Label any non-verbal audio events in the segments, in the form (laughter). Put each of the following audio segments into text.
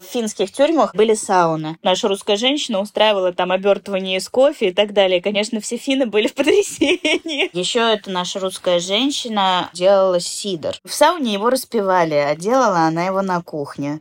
В финских тюрьмах были сауны. Наша русская женщина устраивала там обертывание из кофе и так далее. Конечно, все финны были в потрясении. (laughs) Еще эта наша русская женщина делала сидр. В сауне его распивали, а делала она его на кухне.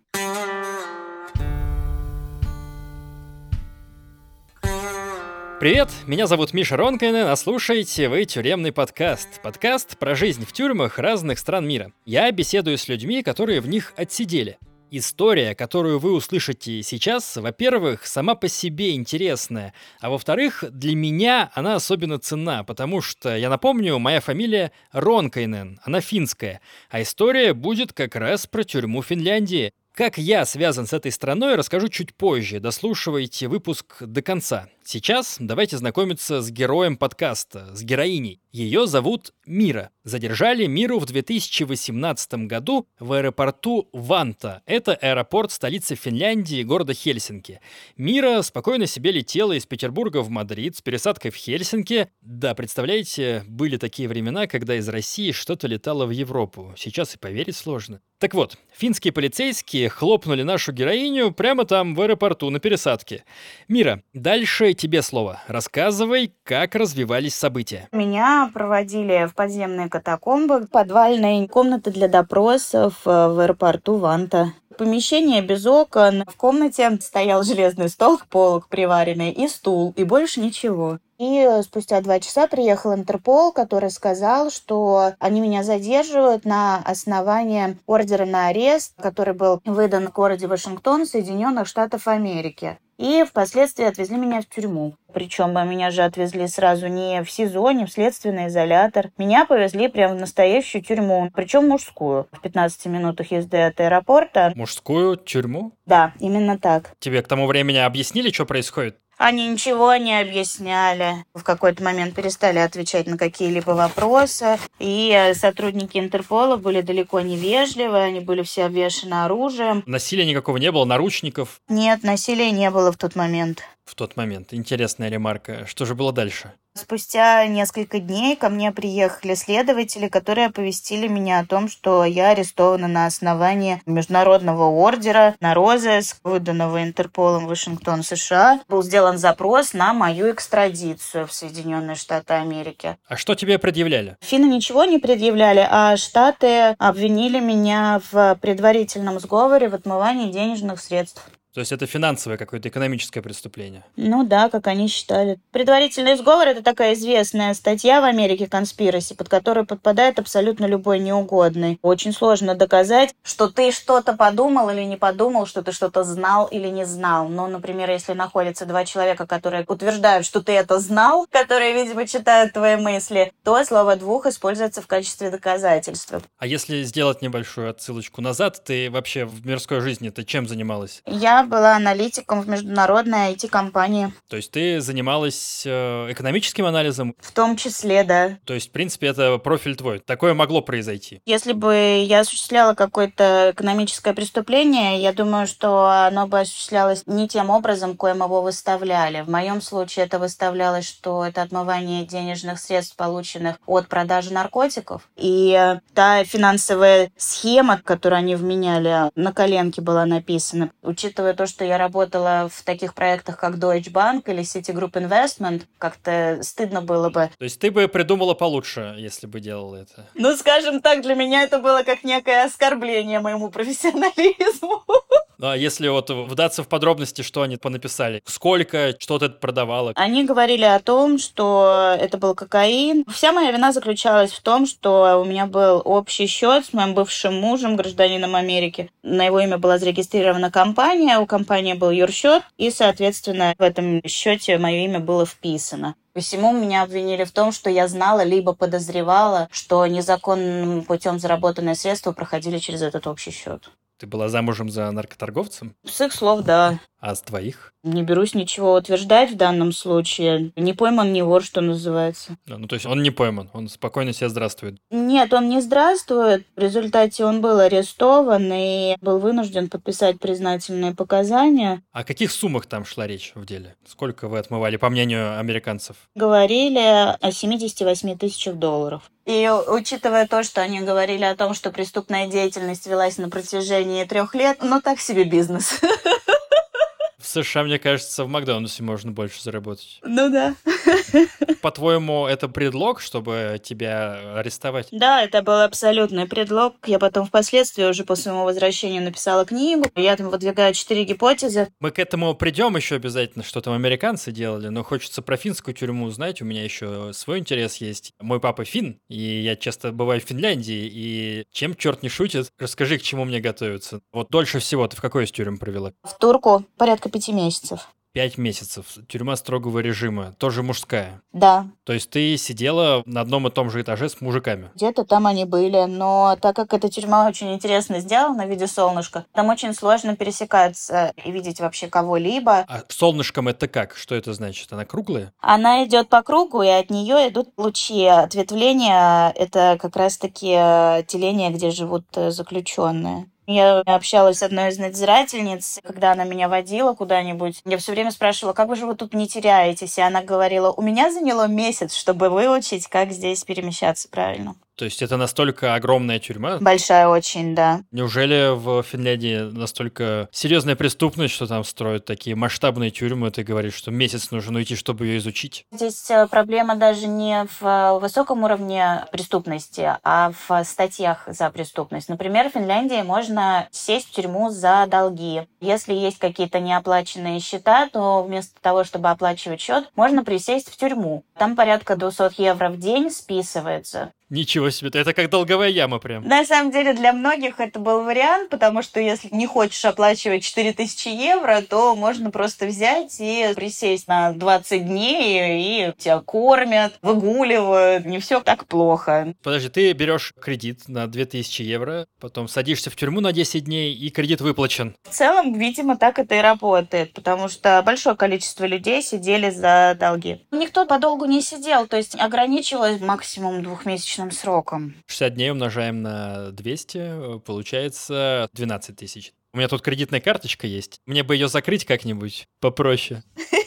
Привет, меня зовут Миша Ронкайнен, а слушаете вы тюремный подкаст. Подкаст про жизнь в тюрьмах разных стран мира. Я беседую с людьми, которые в них отсидели. История, которую вы услышите сейчас, во-первых, сама по себе интересная, а во-вторых, для меня она особенно ценна, потому что, я напомню, моя фамилия Ронкайнен, она финская, а история будет как раз про тюрьму Финляндии. Как я связан с этой страной, расскажу чуть позже. Дослушивайте выпуск до конца. Сейчас давайте знакомиться с героем подкаста, с героиней. Ее зовут Мира. Задержали Миру в 2018 году в аэропорту Ванта. Это аэропорт столицы Финляндии, города Хельсинки. Мира спокойно себе летела из Петербурга в Мадрид с пересадкой в Хельсинки. Да, представляете, были такие времена, когда из России что-то летало в Европу. Сейчас и поверить сложно. Так вот, финские полицейские хлопнули нашу героиню прямо там, в аэропорту, на пересадке. Мира, дальше тебе слово. Рассказывай, как развивались события. Меня проводили в подземные катакомбы, подвальные комнаты для допросов э, в аэропорту Вантаа. Помещение без окон. В комнате стоял железный стол, полок приваренный и стул, и больше ничего. И спустя два часа приехал Интерпол, который сказал, что они меня задерживают на основании ордера на арест, который был выдан в городе Вашингтон, Соединенных Штатов Америки. И впоследствии отвезли меня в тюрьму. Причем меня же отвезли сразу не в СИЗО, не в следственный изолятор. Меня повезли прямо в настоящую тюрьму, причем мужскую. В 15 минутах езды от аэропорта. Мужскую тюрьму? Да, именно так. Тебе к тому времени объяснили, что происходит? Они ничего не объясняли. В какой-то момент перестали отвечать на какие-либо вопросы. И э, сотрудники Интерпола были далеко не вежливы, они были все обвешаны оружием. Насилия никакого не было, наручников? Нет, насилия не было в тот момент. В тот момент. Интересная ремарка. Что же было дальше? Спустя несколько дней ко мне приехали следователи, которые оповестили меня о том, что я арестована на основании международного ордера на розыск, выданного Интерполом Вашингтон, США. Был сделан запрос на мою экстрадицию в Соединенные Штаты Америки. А что тебе предъявляли? Финны ничего не предъявляли, а Штаты обвинили меня в предварительном сговоре в отмывании денежных средств. То есть это финансовое какое-то экономическое преступление? Ну да, как они считали. Предварительный сговор – это такая известная статья в Америке конспираси, под которую подпадает абсолютно любой неугодный. Очень сложно доказать, что ты что-то подумал или не подумал, что ты что-то знал или не знал. Но, например, если находятся два человека, которые утверждают, что ты это знал, которые, видимо, читают твои мысли, то слово «двух» используется в качестве доказательства. А если сделать небольшую отсылочку назад, ты вообще в мирской жизни ты чем занималась? Я была аналитиком в международной IT-компании. То есть ты занималась э, экономическим анализом? В том числе, да. То есть, в принципе, это профиль твой. Такое могло произойти? Если бы я осуществляла какое-то экономическое преступление, я думаю, что оно бы осуществлялось не тем образом, коим его выставляли. В моем случае это выставлялось, что это отмывание денежных средств, полученных от продажи наркотиков. И та финансовая схема, которую они вменяли, на коленке была написана. Учитывая то, что я работала в таких проектах, как Deutsche Bank или Citigroup Investment, как-то стыдно было бы. То есть ты бы придумала получше, если бы делала это? Ну, скажем так, для меня это было как некое оскорбление моему профессионализму. Ну, а если вот вдаться в подробности, что они понаписали? Сколько, что ты продавала? Они говорили о том, что это был кокаин. Вся моя вина заключалась в том, что у меня был общий счет с моим бывшим мужем, гражданином Америки. На его имя была зарегистрирована компания, компании был юрсчет, и, соответственно, в этом счете мое имя было вписано. Посему меня обвинили в том, что я знала либо подозревала, что незаконным путем заработанные средства проходили через этот общий счет. Ты была замужем за наркоторговцем? С их слов, да. А с двоих? Не берусь ничего утверждать в данном случае. Не пойман, не вор, что называется. Да, ну, то есть он не пойман, он спокойно себя здравствует. Нет, он не здравствует. В результате он был арестован и был вынужден подписать признательные показания. О каких суммах там шла речь в деле? Сколько вы отмывали, по мнению американцев? Говорили о 78 тысячах долларов. И учитывая то, что они говорили о том, что преступная деятельность велась на протяжении трех лет, ну так себе бизнес. (laughs) США, мне кажется, в Макдональдсе можно больше заработать. Ну да. По-твоему, это предлог, чтобы тебя арестовать? Да, это был абсолютный предлог. Я потом впоследствии уже после своего возвращения написала книгу. Я там выдвигаю четыре гипотезы. Мы к этому придем еще обязательно, что там американцы делали, но хочется про финскую тюрьму узнать. У меня еще свой интерес есть. Мой папа фин, и я часто бываю в Финляндии, и чем черт не шутит, расскажи, к чему мне готовиться. Вот дольше всего ты в какой из тюрем провела? В Турку порядка пяти месяцев. Пять месяцев. Тюрьма строгого режима. Тоже мужская. Да. То есть ты сидела на одном и том же этаже с мужиками? Где-то там они были, но так как эта тюрьма очень интересно сделана в виде солнышка, там очень сложно пересекаться и видеть вообще кого-либо. А солнышком это как? Что это значит? Она круглая? Она идет по кругу, и от нее идут лучи. Ответвления — это как раз-таки отделения, где живут э, заключенные. Я общалась с одной из надзирательниц, когда она меня водила куда-нибудь. Я все время спрашивала, как вы же вы тут не теряетесь? И она говорила, у меня заняло месяц, чтобы выучить, как здесь перемещаться правильно. То есть это настолько огромная тюрьма? Большая очень, да. Неужели в Финляндии настолько серьезная преступность, что там строят такие масштабные тюрьмы? Ты говоришь, что месяц нужно уйти, чтобы ее изучить? Здесь э, проблема даже не в э, высоком уровне преступности, а в статьях за преступность. Например, в Финляндии можно сесть в тюрьму за долги. Если есть какие-то неоплаченные счета, то вместо того, чтобы оплачивать счет, можно присесть в тюрьму. Там порядка 200 евро в день списывается. Ничего себе, это как долговая яма прям. На самом деле для многих это был вариант, потому что если не хочешь оплачивать 4000 евро, то можно просто взять и присесть на 20 дней, и тебя кормят, выгуливают, не все так плохо. Подожди, ты берешь кредит на 2000 евро, потом садишься в тюрьму на 10 дней, и кредит выплачен. В целом, видимо, так это и работает, потому что большое количество людей сидели за долги. Никто подолгу не сидел, то есть ограничивалось максимум двухмесячным сроком. 60 дней умножаем на 200, получается 12 тысяч. У меня тут кредитная карточка есть. Мне бы ее закрыть как-нибудь попроще. (laughs)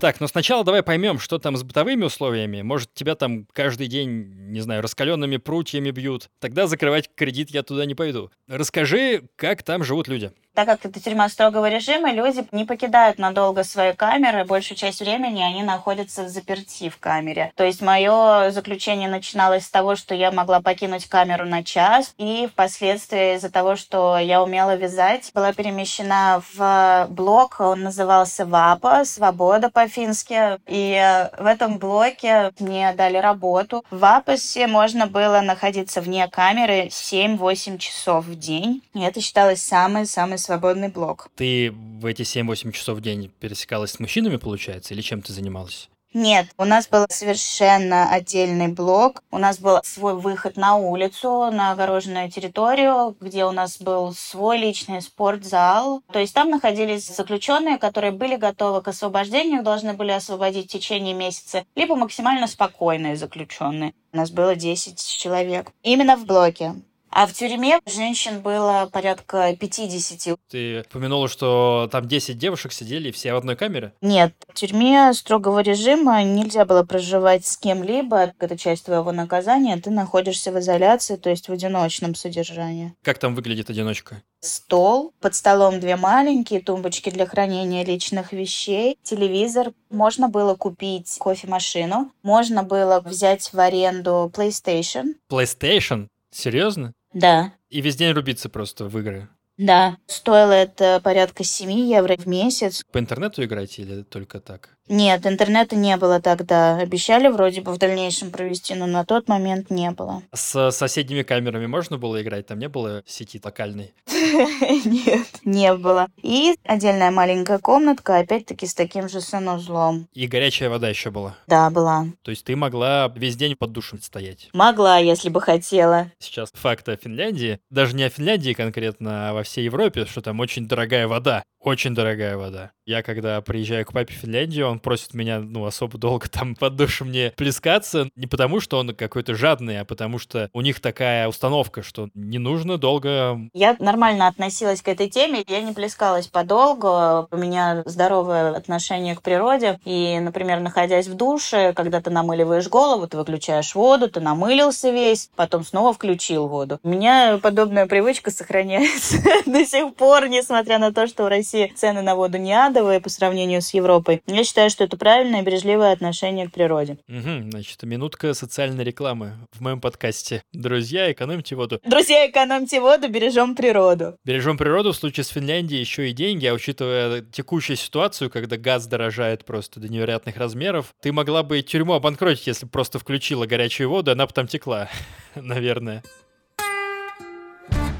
Так, но сначала давай поймем, что там с бытовыми условиями. Может, тебя там каждый день, не знаю, раскаленными прутьями бьют. Тогда закрывать кредит я туда не пойду. Расскажи, как там живут люди. Так как это тюрьма строгого режима, люди не покидают надолго свои камеры. Большую часть времени они находятся в заперти в камере. То есть мое заключение начиналось с того, что я могла покинуть камеру на час, и впоследствии из-за того, что я умела вязать, была перемещена в блок, он назывался ВАПа, «Свобода» по-фински. И в этом блоке мне дали работу. В ВАПасе можно было находиться вне камеры 7-8 часов в день. И это считалось самой-самой свободный блок. Ты в эти 7-8 часов в день пересекалась с мужчинами, получается, или чем ты занималась? Нет, у нас был совершенно отдельный блок. У нас был свой выход на улицу, на огороженную территорию, где у нас был свой личный спортзал. То есть там находились заключенные, которые были готовы к освобождению, должны были освободить в течение месяца, либо максимально спокойные заключенные. У нас было 10 человек. Именно в блоке. А в тюрьме женщин было порядка 50. Ты упомянула, что там 10 девушек сидели все в одной камере? Нет, в тюрьме строгого режима нельзя было проживать с кем-либо. Это часть твоего наказания. Ты находишься в изоляции, то есть в одиночном содержании. Как там выглядит одиночка? Стол, под столом две маленькие тумбочки для хранения личных вещей, телевизор. Можно было купить кофемашину, можно было взять в аренду PlayStation. PlayStation? Серьезно? Да. И весь день рубиться просто в игры? Да. Стоило это порядка 7 евро в месяц. По интернету играть или только так? Нет, интернета не было тогда. Обещали вроде бы в дальнейшем провести, но на тот момент не было. С соседними камерами можно было играть? Там не было сети локальной? (laughs) Нет, не было. И отдельная маленькая комнатка, опять-таки с таким же санузлом. И горячая вода еще была? Да, была. То есть ты могла весь день под душем стоять? Могла, если бы хотела. Сейчас факт о Финляндии. Даже не о Финляндии конкретно, а во всей Европе, что там очень дорогая вода. Очень дорогая вода. Я когда приезжаю к папе в Финляндию, он просит меня, ну, особо долго там под душем не плескаться. Не потому, что он какой-то жадный, а потому что у них такая установка, что не нужно долго... Я нормально относилась к этой теме. Я не плескалась подолгу. У меня здоровое отношение к природе. И, например, находясь в душе, когда ты намыливаешь голову, ты выключаешь воду, ты намылился весь, потом снова включил воду. У меня подобная привычка сохраняется (laughs) до сих пор, несмотря на то, что в России цены на воду не адовые по сравнению с Европой. Я считаю, что это правильное и бережливое отношение к природе. Угу, значит, минутка социальной рекламы в моем подкасте. Друзья, экономьте воду. Друзья, экономьте воду, бережем природу. Бережем природу в случае с Финляндией еще и деньги, а учитывая текущую ситуацию, когда газ дорожает просто до невероятных размеров, ты могла бы тюрьму обанкротить, если просто включила горячую воду, она бы там текла, (laughs) наверное.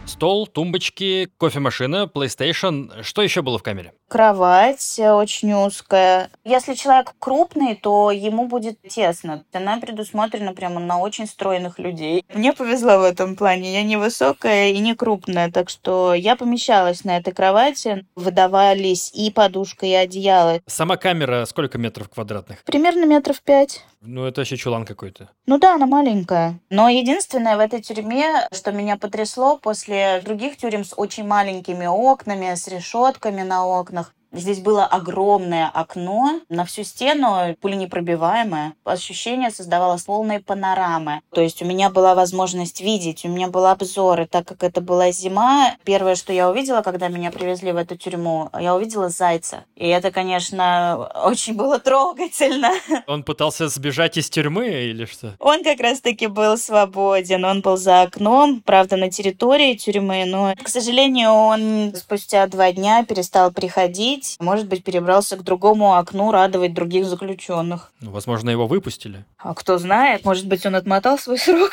Стол, тумбочки, кофемашина, PlayStation. Что еще было в камере? Кровать очень узкая. Если человек крупный, то ему будет тесно. Она предусмотрена прямо на очень стройных людей. Мне повезло в этом плане. Я не высокая и не крупная, так что я помещалась на этой кровати. Выдавались и подушка, и одеяло. Сама камера сколько метров квадратных? Примерно метров пять. Ну, это вообще чулан какой-то. Ну да, она маленькая. Но единственное в этой тюрьме, что меня потрясло после других тюрем с очень маленькими окнами, с решетками на окнах, Здесь было огромное окно на всю стену, пуленепробиваемое. Ощущение создавалось полной панорамы. То есть у меня была возможность видеть, у меня был обзор. И так как это была зима, первое, что я увидела, когда меня привезли в эту тюрьму, я увидела зайца. И это, конечно, очень было трогательно. (laughs) Он пытался сбежать из тюрьмы или что? Он как раз-таки был свободен. Он был за окном, правда, на территории тюрьмы, но, к сожалению, он спустя два дня перестал приходить уходить, может быть, перебрался к другому окну радовать других заключенных. Ну, возможно, его выпустили. А кто знает, может быть, он отмотал свой срок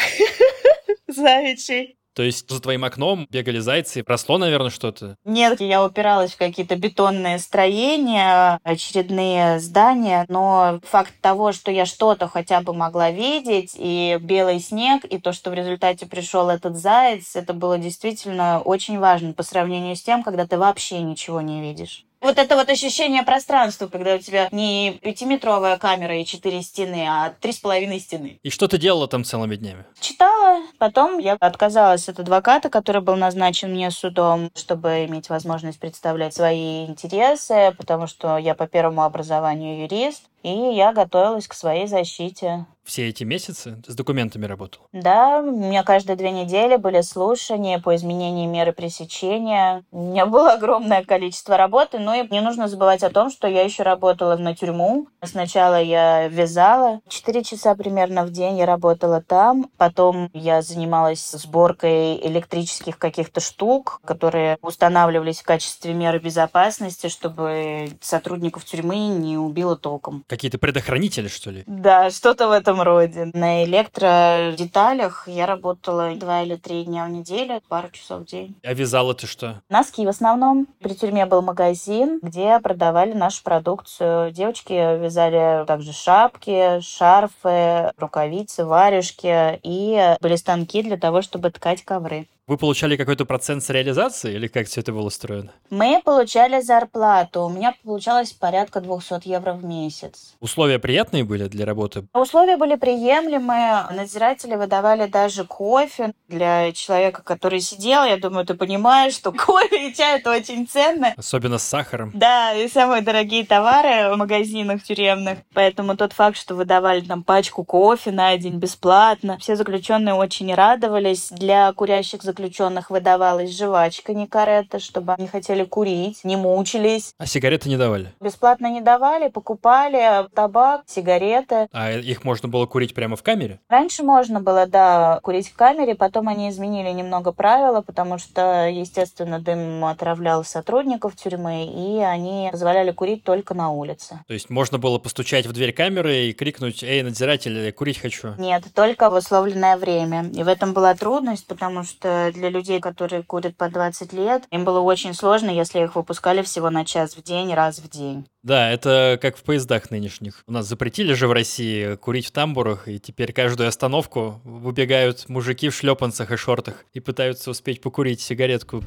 (laughs) завичий. То есть за твоим окном бегали зайцы, росло, наверное, что-то? Нет, я упиралась в какие-то бетонные строения, очередные здания, но факт того, что я что-то хотя бы могла видеть, и белый снег, и то, что в результате пришел этот заяц, это было действительно очень важно по сравнению с тем, когда ты вообще ничего не видишь. Вот это вот ощущение пространства, когда у тебя не пятиметровая камера и четыре стены, а три с половиной стены. И что ты делала там целыми днями? Читала. Потом я отказалась от адвоката, который был назначен мне судом, чтобы иметь возможность представлять свои интересы, потому что я по первому образованию юрист, и я готовилась к своей защите все эти месяцы с документами работал? Да, у меня каждые две недели были слушания по изменению меры пресечения. У меня было огромное количество работы, но и не нужно забывать о том, что я еще работала на тюрьму. Сначала я вязала, четыре часа примерно в день я работала там. Потом я занималась сборкой электрических каких-то штук, которые устанавливались в качестве меры безопасности, чтобы сотрудников тюрьмы не убило током. Какие-то предохранители, что ли? Да, что-то в этом роде. На электродеталях я работала два или три дня в неделю, пару часов в день. А вязала ты что? Носки в основном. При тюрьме был магазин, где продавали нашу продукцию. Девочки вязали также шапки, шарфы, рукавицы, варежки и были станки для того, чтобы ткать ковры. Вы получали какой-то процент с реализации или как все это было устроено? Мы получали зарплату. У меня получалось порядка 200 евро в месяц. Условия приятные были для работы? Условия были приемлемые. Надзиратели выдавали даже кофе для человека, который сидел. Я думаю, ты понимаешь, что (laughs) кофе и чай это очень ценно. Особенно с сахаром. Да, и самые дорогие товары в магазинах тюремных. Поэтому тот факт, что выдавали там пачку кофе на день бесплатно, все заключенные очень радовались. Для курящих заключенных выдавалась жвачка Никаретта, чтобы они хотели курить, не мучились. А сигареты не давали? Бесплатно не давали, покупали табак, сигареты. А их можно было курить прямо в камере? Раньше можно было, да, курить в камере, потом они изменили немного правила, потому что, естественно, дым отравлял сотрудников тюрьмы, и они позволяли курить только на улице. То есть можно было постучать в дверь камеры и крикнуть «Эй, надзиратель, курить хочу»? Нет, только в условленное время. И в этом была трудность, потому что для людей, которые курят по 20 лет, им было очень сложно, если их выпускали всего на час в день, раз в день. Да, это как в поездах нынешних. У нас запретили же в России курить в тамбурах, и теперь каждую остановку выбегают мужики в шлепанцах и шортах и пытаются успеть покурить сигаретку.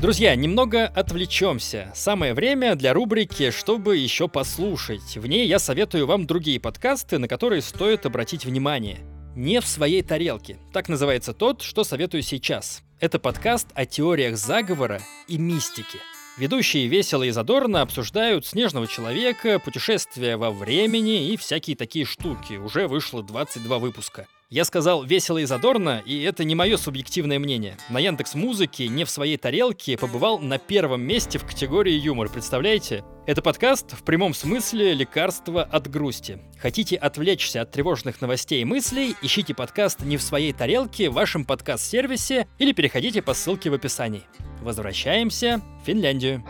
Друзья, немного отвлечемся. Самое время для рубрики «Чтобы еще послушать». В ней я советую вам другие подкасты, на которые стоит обратить внимание. «Не в своей тарелке». Так называется тот, что советую сейчас. Это подкаст о теориях заговора и мистики. Ведущие весело и задорно обсуждают «Снежного человека», путешествия во времени и всякие такие штуки. Уже вышло 22 выпуска. Я сказал весело и задорно, и это не мое субъективное мнение. На Яндекс Музыке не в своей тарелке побывал на первом месте в категории юмор, представляете? Это подкаст в прямом смысле лекарства от грусти. Хотите отвлечься от тревожных новостей и мыслей, ищите подкаст не в своей тарелке в вашем подкаст-сервисе или переходите по ссылке в описании. Возвращаемся в Финляндию.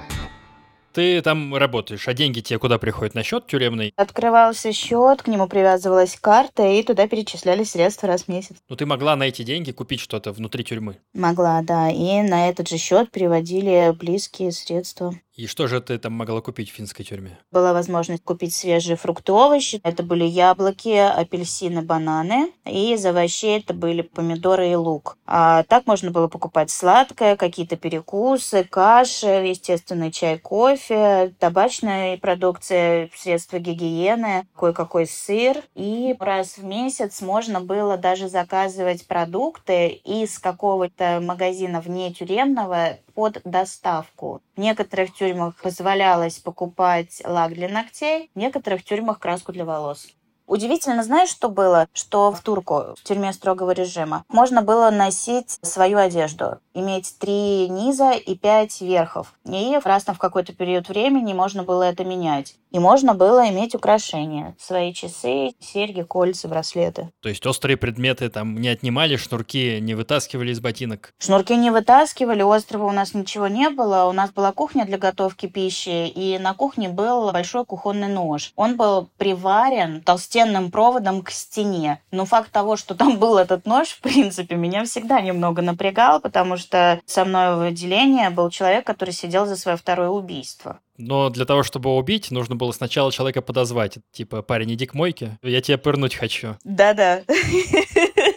Ты там работаешь, а деньги тебе куда приходят? На счет тюремный? Открывался счет, к нему привязывалась карта, и туда перечислялись средства раз в месяц. Ну ты могла на эти деньги купить что-то внутри тюрьмы? Могла, да. И на этот же счет переводили близкие средства. И что же ты там могла купить в финской тюрьме? Была возможность купить свежие фрукты, овощи. Это были яблоки, апельсины, бананы. И из овощей это были помидоры и лук. А так можно было покупать сладкое, какие-то перекусы, каши, естественный чай, кофе, табачная продукция, средства гигиены, кое-какой сыр. И раз в месяц можно было даже заказывать продукты из какого-то магазина вне тюремного под доставку. В некоторых тюрьмах позволялось покупать лак для ногтей, в некоторых тюрьмах краску для волос. Удивительно, знаешь, что было? Что в Турку, в тюрьме строгого режима, можно было носить свою одежду, иметь три низа и пять верхов. И раз в какой-то период времени можно было это менять. И можно было иметь украшения. Свои часы, серьги, кольца, браслеты. То есть острые предметы там не отнимали, шнурки не вытаскивали из ботинок? Шнурки не вытаскивали, острова у нас ничего не было. У нас была кухня для готовки пищи, и на кухне был большой кухонный нож. Он был приварен толстенным проводом к стене. Но факт того, что там (laughs) был этот нож, в принципе, меня всегда немного напрягал, потому что со мной в отделении был человек, который сидел за свое второе убийство. Но для того, чтобы убить, нужно было сначала человека подозвать. Типа, парень, иди к мойке, я тебя пырнуть хочу. Да-да.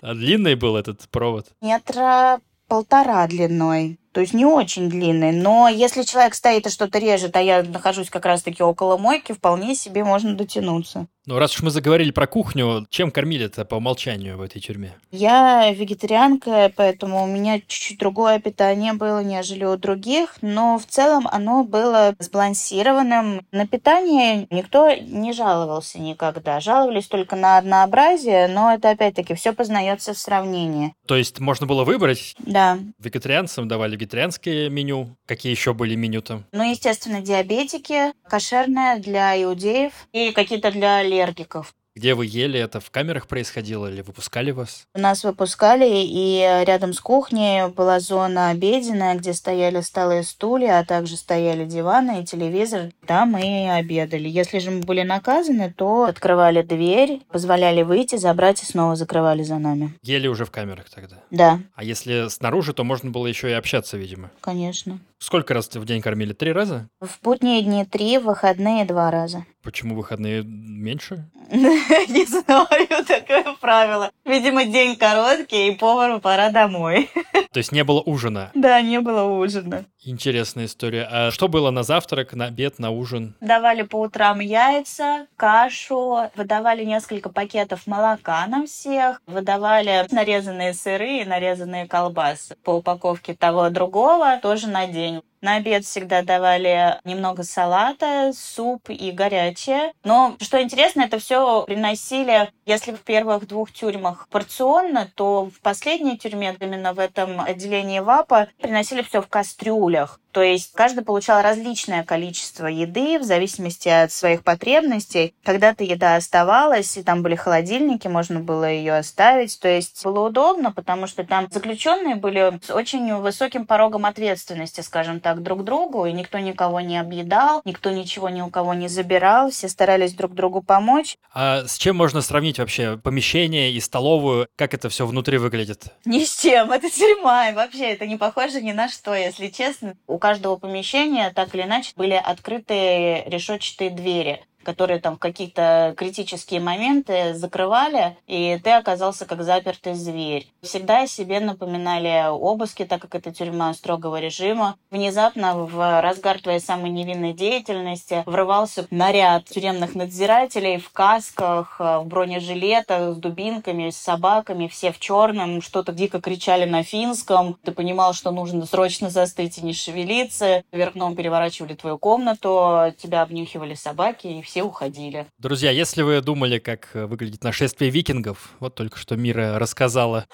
А длинный был этот провод? Метра полтора длиной. То есть не очень длинный. Но если человек стоит и что-то режет, а я нахожусь как раз-таки около мойки, вполне себе можно дотянуться. Ну, раз уж мы заговорили про кухню, чем кормили-то по умолчанию в этой тюрьме? Я вегетарианка, поэтому у меня чуть-чуть другое питание было, нежели у других, но в целом оно было сбалансированным. На питание никто не жаловался никогда. Жаловались только на однообразие, но это опять-таки все познается в сравнении. То есть можно было выбрать? Да. Вегетарианцам давали вегетарианское меню. Какие еще были меню там? Ну, естественно, диабетики, кошерное для иудеев и какие-то для аллергиков. Где вы ели? Это в камерах происходило или выпускали вас? Нас выпускали, и рядом с кухней была зона обеденная, где стояли столы и стулья, а также стояли диваны и телевизор. Там мы обедали. Если же мы были наказаны, то открывали дверь, позволяли выйти, забрать и снова закрывали за нами. Ели уже в камерах тогда? Да. А если снаружи, то можно было еще и общаться, видимо? Конечно. Сколько раз в день кормили? Три раза? В будние дни три, в выходные два раза. Почему выходные меньше? (laughs) Не знаю, (laughs) такое правило. Видимо, день короткий, и повару пора домой. (laughs) То есть не было ужина? Да, не было ужина. Интересная история. А что было на завтрак, на обед, на ужин? Давали по утрам яйца, кашу, выдавали несколько пакетов молока на всех, выдавали нарезанные сыры и нарезанные колбасы по упаковке того другого тоже на день. saying На обед всегда давали немного салата, суп и горячее. Но что интересно, это все приносили, если в первых двух тюрьмах порционно, то в последней тюрьме, именно в этом отделении ВАПа, приносили все в кастрюлях. То есть каждый получал различное количество еды в зависимости от своих потребностей. Когда-то еда оставалась, и там были холодильники, можно было ее оставить. То есть было удобно, потому что там заключенные были с очень высоким порогом ответственности, скажем так, друг другу, и никто никого не объедал, никто ничего ни у кого не забирал, все старались друг другу помочь. А с чем можно сравнить вообще помещение и столовую? Как это все внутри выглядит? Ни с чем, это тюрьма, и вообще это не похоже ни на что, если честно. У каждого помещения так или иначе были открытые решетчатые двери которые там в какие-то критические моменты закрывали, и ты оказался как запертый зверь. Всегда себе напоминали обыски, так как это тюрьма строгого режима. Внезапно в разгар твоей самой невинной деятельности врывался наряд тюремных надзирателей в касках, в бронежилетах, с дубинками, с собаками, все в черном, что-то дико кричали на финском. Ты понимал, что нужно срочно застыть и не шевелиться. Вверх переворачивали твою комнату, тебя обнюхивали собаки, и все уходили. Друзья, если вы думали, как э, выглядит нашествие викингов, вот только что Мира рассказала.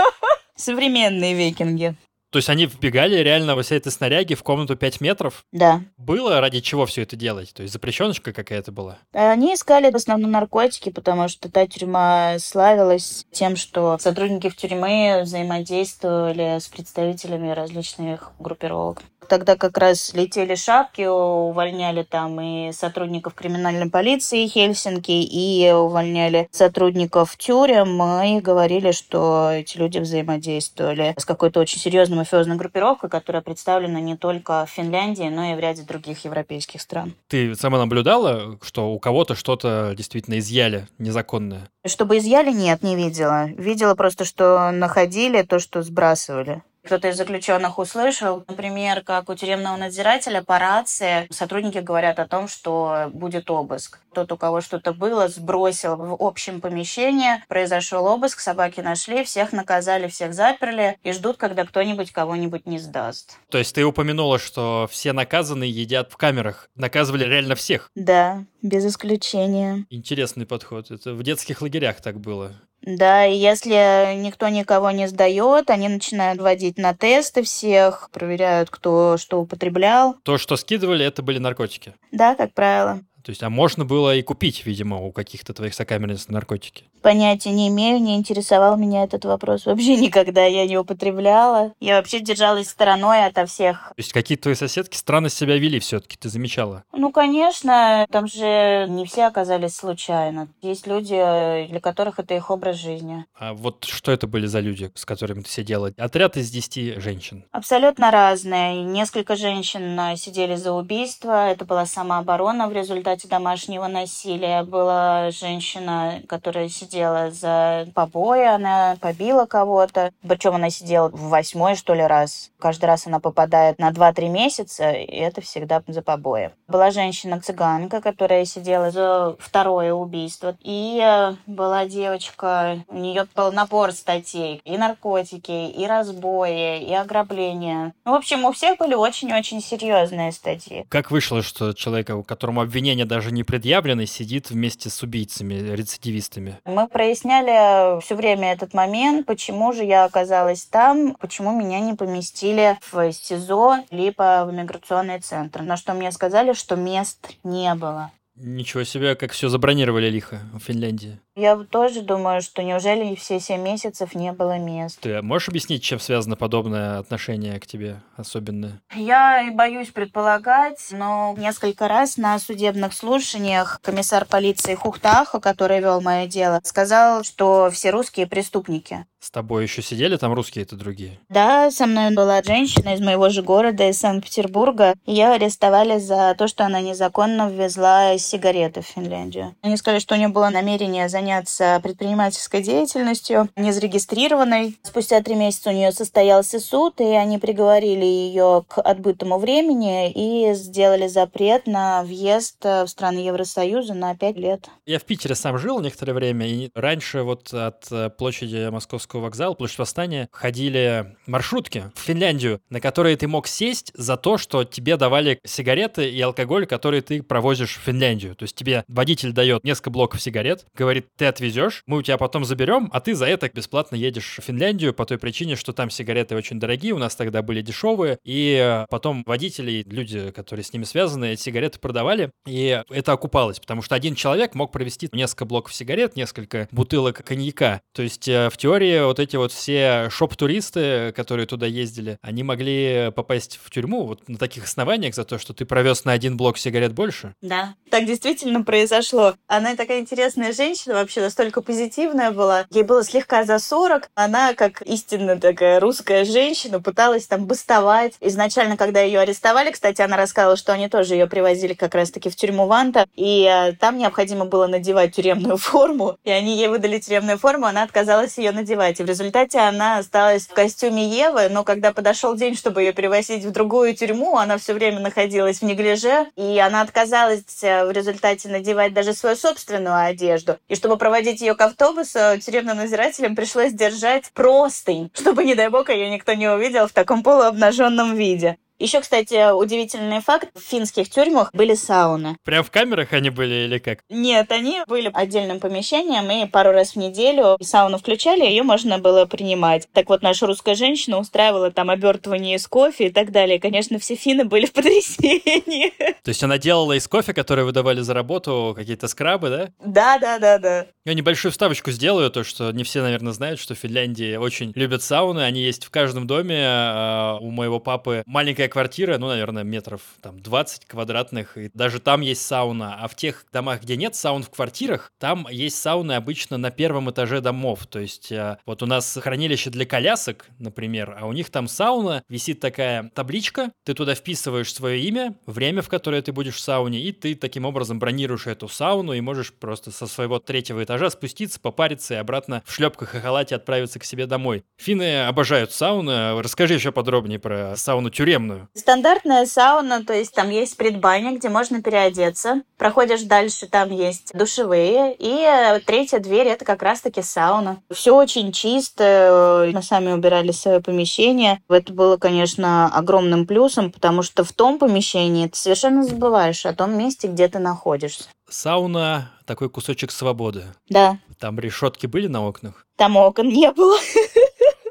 (laughs) Современные викинги. То есть они вбегали реально во все этой снаряги в комнату 5 метров? Да. Было ради чего все это делать? То есть запрещеночка какая-то была? Они искали в основном наркотики, потому что та тюрьма славилась тем, что сотрудники в тюрьме взаимодействовали с представителями различных группировок тогда как раз летели шапки, увольняли там и сотрудников криминальной полиции Хельсинки, и увольняли сотрудников тюрем, и говорили, что эти люди взаимодействовали с какой-то очень серьезной мафиозной группировкой, которая представлена не только в Финляндии, но и в ряде других европейских стран. Ты сама наблюдала, что у кого-то что-то действительно изъяли незаконное? Чтобы изъяли, нет, не видела. Видела просто, что находили то, что сбрасывали. Кто-то из заключенных услышал, например, как у тюремного надзирателя по рации сотрудники говорят о том, что будет обыск. Тот, у кого что-то было, сбросил в общем помещении, произошел обыск, собаки нашли, всех наказали, всех заперли и ждут, когда кто-нибудь кого-нибудь не сдаст. То есть ты упомянула, что все наказанные едят в камерах. Наказывали реально всех? Да, без исключения. Интересный подход. Это в детских лагерях так было. Да, и если никто никого не сдает, они начинают вводить на тесты всех, проверяют, кто что употреблял. То, что скидывали, это были наркотики? Да, как правило. То есть, а можно было и купить, видимо, у каких-то твоих сокамерниц наркотики? Понятия не имею, не интересовал меня этот вопрос вообще (laughs) никогда. Я не употребляла. Я вообще держалась стороной ото всех. То есть какие-то твои соседки странно себя вели все-таки, ты замечала? Ну, конечно, там же не все оказались случайно. Есть люди, для которых это их образ жизни. А вот что это были за люди, с которыми ты сидела? Отряд из 10 женщин? Абсолютно разные. Несколько женщин сидели за убийство. Это была самооборона в результате домашнего насилия. Была женщина, которая сидела сидела за побои, она побила кого-то. Причем она сидела в восьмой, что ли, раз. Каждый раз она попадает на 2-3 месяца, и это всегда за побои. Была женщина-цыганка, которая сидела за второе убийство. И э, была девочка, у нее был набор статей. И наркотики, и разбои, и ограбления. Ну, в общем, у всех были очень-очень серьезные статьи. Как вышло, что человека, которому обвинение даже не предъявлено, сидит вместе с убийцами, рецидивистами? Мы проясняли все время этот момент, почему же я оказалась там, почему меня не поместили в СИЗО, либо в миграционный центр. На что мне сказали, что мест не было. Ничего себе, как все забронировали лихо в Финляндии. Я тоже думаю, что неужели все семь месяцев не было мест. Ты можешь объяснить, чем связано подобное отношение к тебе особенное? Я боюсь предполагать, но несколько раз на судебных слушаниях комиссар полиции Хухтахо, который вел мое дело, сказал, что все русские преступники. С тобой еще сидели там русские это другие? Да, со мной была женщина из моего же города, из Санкт-Петербурга. Ее арестовали за то, что она незаконно ввезла сигареты в Финляндию. Они сказали, что у нее было намерение занять заняться предпринимательской деятельностью, не зарегистрированной. Спустя три месяца у нее состоялся суд, и они приговорили ее к отбытому времени и сделали запрет на въезд в страны Евросоюза на пять лет. Я в Питере сам жил некоторое время, и раньше вот от площади Московского вокзала, площадь Восстания, ходили маршрутки в Финляндию, на которые ты мог сесть за то, что тебе давали сигареты и алкоголь, которые ты провозишь в Финляндию. То есть тебе водитель дает несколько блоков сигарет, говорит, ты отвезешь, мы у тебя потом заберем, а ты за это бесплатно едешь в Финляндию по той причине, что там сигареты очень дорогие, у нас тогда были дешевые, и потом водители, люди, которые с ними связаны, эти сигареты продавали, и это окупалось, потому что один человек мог провести несколько блоков сигарет, несколько бутылок коньяка. То есть э, в теории вот эти вот все шоп-туристы, которые туда ездили, они могли попасть в тюрьму вот на таких основаниях за то, что ты провез на один блок сигарет больше. Да, так действительно произошло. Она такая интересная женщина, вообще настолько позитивная была. Ей было слегка за 40. Она, как истинно такая русская женщина, пыталась там бастовать. Изначально, когда ее арестовали, кстати, она рассказала, что они тоже ее привозили как раз-таки в тюрьму Ванта, и э, там необходимо было надевать тюремную (laughs) форму, и они ей выдали тюремную форму, она отказалась ее надевать. И в результате она осталась в костюме Евы, но когда подошел день, чтобы ее перевозить в другую тюрьму, она все время находилась в неглиже, и она отказалась э, в результате надевать даже свою собственную одежду. И чтобы проводить ее к автобусу, тюремным надзирателям пришлось держать простынь, чтобы, не дай бог, ее никто не увидел в таком полуобнаженном виде. Еще, кстати, удивительный факт. В финских тюрьмах были сауны. Прям в камерах они были или как? Нет, они были отдельным помещением, и пару раз в неделю сауну включали, ее можно было принимать. Так вот, наша русская женщина устраивала там обертывание из кофе и так далее. Конечно, все финны были в потрясении. (laughs) То есть она делала из кофе, который выдавали за работу, какие-то скрабы, да? Да, да, да, да. Я небольшую вставочку сделаю, то, что не все, наверное, знают, что в Финляндии очень любят сауны. Они есть в каждом доме. А, у моего папы маленькая маленькая квартира, ну, наверное, метров там 20 квадратных, и даже там есть сауна. А в тех домах, где нет саун в квартирах, там есть сауны обычно на первом этаже домов. То есть э, вот у нас хранилище для колясок, например, а у них там сауна, висит такая табличка, ты туда вписываешь свое имя, время, в которое ты будешь в сауне, и ты таким образом бронируешь эту сауну и можешь просто со своего третьего этажа спуститься, попариться и обратно в шлепках и халате отправиться к себе домой. Финны обожают сауны. Расскажи еще подробнее про сауну тюремную сауну? Стандартная сауна, то есть там есть предбанник, где можно переодеться. Проходишь дальше, там есть душевые. И третья дверь — это как раз-таки сауна. Все очень чисто. Мы сами убирали свое помещение. Это было, конечно, огромным плюсом, потому что в том помещении ты совершенно забываешь о том месте, где ты находишься. Сауна — такой кусочек свободы. Да. Там решетки были на окнах? Там окон не было. (laughs)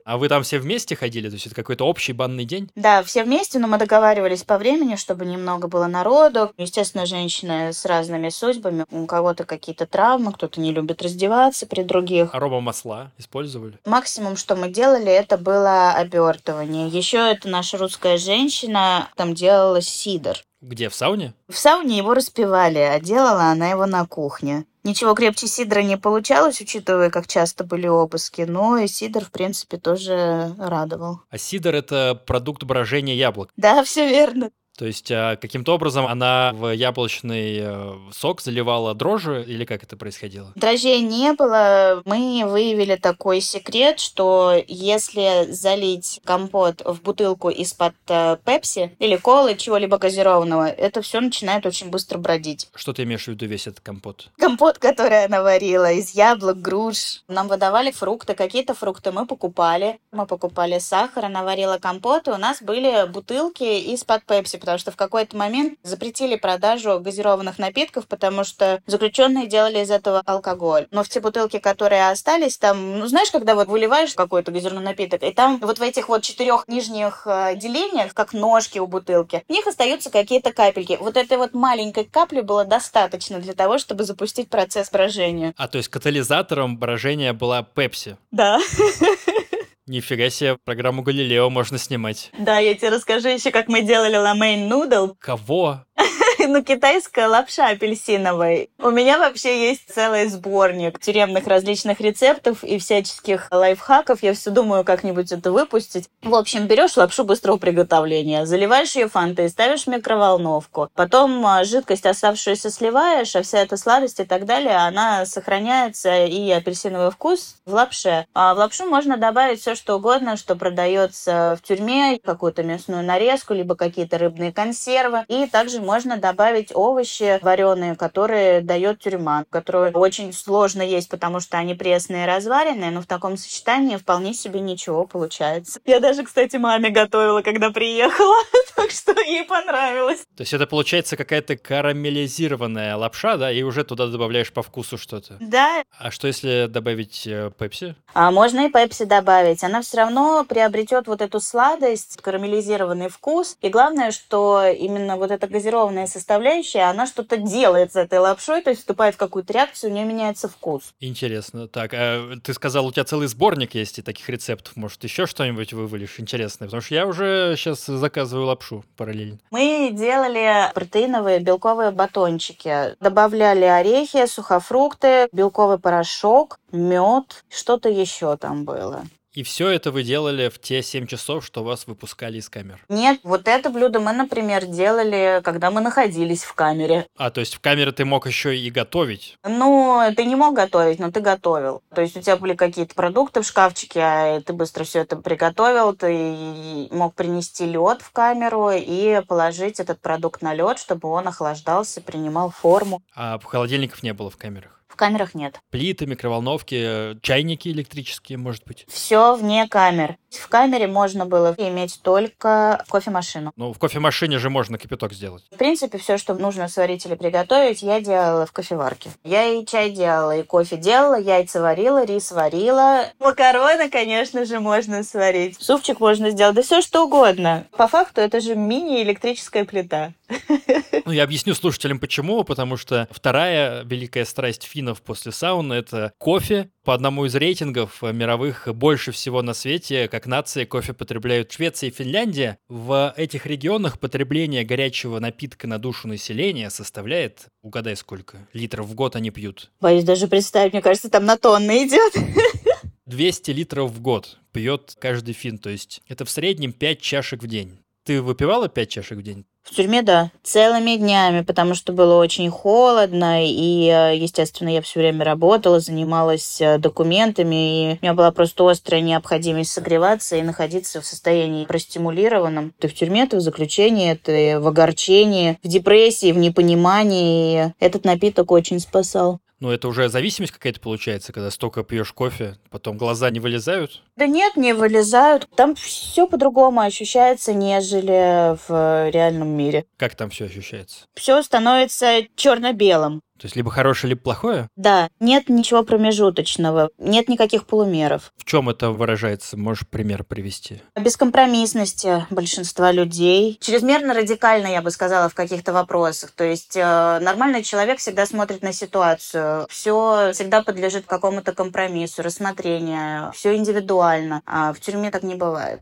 А вы там все вместе ходили? То есть это какой-то общий банный день? Да, все вместе, но мы договаривались по времени, чтобы немного было народу. Естественно, женщины с разными судьбами. У кого-то какие-то травмы, кто-то не любит раздеваться при других. Арома масла использовали? Максимум, что мы делали, это было обертывание. Еще это наша русская женщина там делала сидр. Где, в сауне? В сауне его распивали, а делала она его на кухне. Ничего крепче сидра не получалось, учитывая, как часто были обыски, но и сидр, в принципе, тоже радовал. А сидр — это продукт брожения яблок? Да, все верно. То есть а, каким-то образом она в яблочный э, сок заливала дрожжи или как это происходило? Дрожжей не было. Мы выявили такой секрет, что если залить компот в бутылку из-под э, пепси или колы, чего-либо газированного, это все начинает очень быстро бродить. Что ты имеешь в виду весь этот компот? Компот, который она варила из яблок, груш. Нам выдавали фрукты, какие-то фрукты мы покупали. Мы покупали сахар, она варила компот, и у нас были бутылки из-под пепси, потому что в какой-то момент запретили продажу газированных напитков, потому что заключенные делали из этого алкоголь. Но в те бутылки, которые остались, там, ну, знаешь, когда вот выливаешь какой-то газированный напиток, и там вот в этих вот четырех нижних э, делениях, как ножки у бутылки, в них остаются какие-то капельки. Вот этой вот маленькой капли было достаточно для того, чтобы запустить процесс брожения. А, то есть катализатором брожения была пепси? Да. Нифига себе, программу Галилео можно снимать. Да, я тебе расскажу еще, как мы делали ламейн нудл. Кого? (laughs) ну, китайская лапша апельсиновая. У меня вообще есть целый сборник тюремных различных рецептов и всяческих лайфхаков. Я все думаю, как-нибудь это выпустить. В общем, берешь лапшу быстрого приготовления, заливаешь ее фантой, ставишь в микроволновку. Потом а, жидкость оставшуюся сливаешь, а вся эта сладость и так далее, она сохраняется и апельсиновый вкус в лапше. А в лапшу можно добавить все, что угодно, что продается в тюрьме, какую-то мясную нарезку, либо какие-то рыбные консервы. И также можно добавить овощи вареные, которые дает тюрьма, которые очень сложно есть, потому что они пресные и разваренные, но в таком сочетании вполне себе ничего получается. Я даже, кстати, маме готовила, когда приехала, (laughs) так что ей понравилось. То есть это получается какая-то карамелизированная лапша, да, и уже туда добавляешь по вкусу что-то? Да. А что если добавить э, пепси? А можно и пепси добавить. Она все равно приобретет вот эту сладость, карамелизированный вкус. И главное, что именно вот эта газированная составляющая, она что-то делает с этой лапшой, то есть вступает в какую-то реакцию, у нее меняется вкус. Интересно. Так, а ты сказал, у тебя целый сборник есть таких рецептов. Может, еще что-нибудь вывалишь интересное? Потому что я уже сейчас заказываю лапшу параллельно. Мы делали протеиновые белковые батончики. Добавляли орехи, сухофрукты, белковый порошок, мед, что-то еще там было. И все это вы делали в те 7 часов, что вас выпускали из камер? Нет, вот это блюдо мы, например, делали, когда мы находились в камере. А, то есть в камере ты мог еще и готовить? Ну, ты не мог готовить, но ты готовил. То есть у тебя были какие-то продукты в шкафчике, а ты быстро все это приготовил, ты мог принести лед в камеру и положить этот продукт на лед, чтобы он охлаждался, принимал форму. А холодильников не было в камерах? В камерах нет. Плиты, микроволновки, чайники электрические, может быть? Все вне камер. В камере можно было иметь только кофемашину. Ну, в кофемашине же можно кипяток сделать. В принципе, все, что нужно сварить или приготовить, я делала в кофеварке. Я и чай делала, и кофе делала, яйца варила, рис варила. Макароны, конечно же, можно сварить. Супчик можно сделать, да все что угодно. По факту, это же мини-электрическая плита. (laughs) Ну, я объясню слушателям, почему. Потому что вторая великая страсть финнов после сауны — это кофе. По одному из рейтингов мировых больше всего на свете, как нации, кофе потребляют Швеция и Финляндия. В этих регионах потребление горячего напитка на душу населения составляет, угадай сколько, литров в год они пьют. Боюсь даже представить, мне кажется, там на тонны идет. 200 литров в год пьет каждый фин, то есть это в среднем 5 чашек в день. Ты выпивала 5 чашек в день? В тюрьме, да. Целыми днями, потому что было очень холодно, и, э, естественно, я все время работала, занималась э, документами, и у меня была просто острая необходимость согреваться и находиться в состоянии простимулированном. Ты в тюрьме, ты в заключении, ты в огорчении, в депрессии, в непонимании. Этот напиток очень спасал. Ну, это уже зависимость какая-то получается, когда столько пьешь кофе, потом глаза не вылезают? Да нет, не вылезают. Там все по-другому ощущается, нежели в реальном мире. Как там все ощущается? Все становится черно-белым. То есть либо хорошее, либо плохое? Да, нет ничего промежуточного, нет никаких полумеров. В чем это выражается? Можешь пример привести? Бескомпромиссности большинства людей. Чрезмерно радикально, я бы сказала, в каких-то вопросах. То есть э, нормальный человек всегда смотрит на ситуацию. Все всегда подлежит какому-то компромиссу, рассмотрению. Все индивидуально. А в тюрьме так не бывает.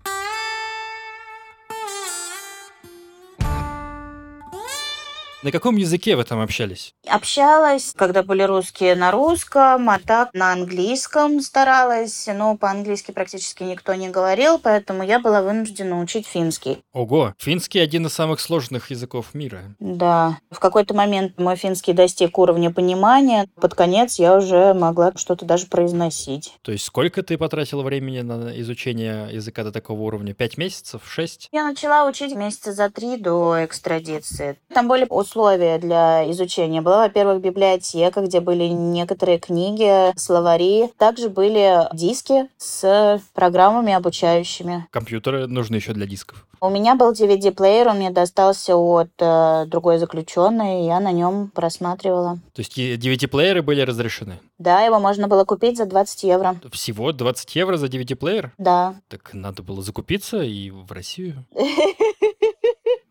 На каком языке вы там общались? Общалась, когда были русские на русском, а так на английском старалась, но по-английски практически никто не говорил, поэтому я была вынуждена учить финский. Ого, финский один из самых сложных языков мира. Да. В какой-то момент мой финский достиг уровня понимания. Под конец я уже могла что-то даже произносить. То есть сколько ты потратила времени на изучение языка до такого уровня? Пять месяцев? Шесть? Я начала учить месяца за три до экстрадиции. Там были условия для изучения. Была, во-первых, библиотека, где были некоторые книги, словари. Также были диски с программами обучающими. Компьютеры нужны еще для дисков. У меня был DVD-плеер, он мне достался от э, другой заключенной, и я на нем просматривала. То есть DVD-плееры были разрешены? Да, его можно было купить за 20 евро. Всего 20 евро за DVD-плеер? Да. Так надо было закупиться и в Россию. (laughs)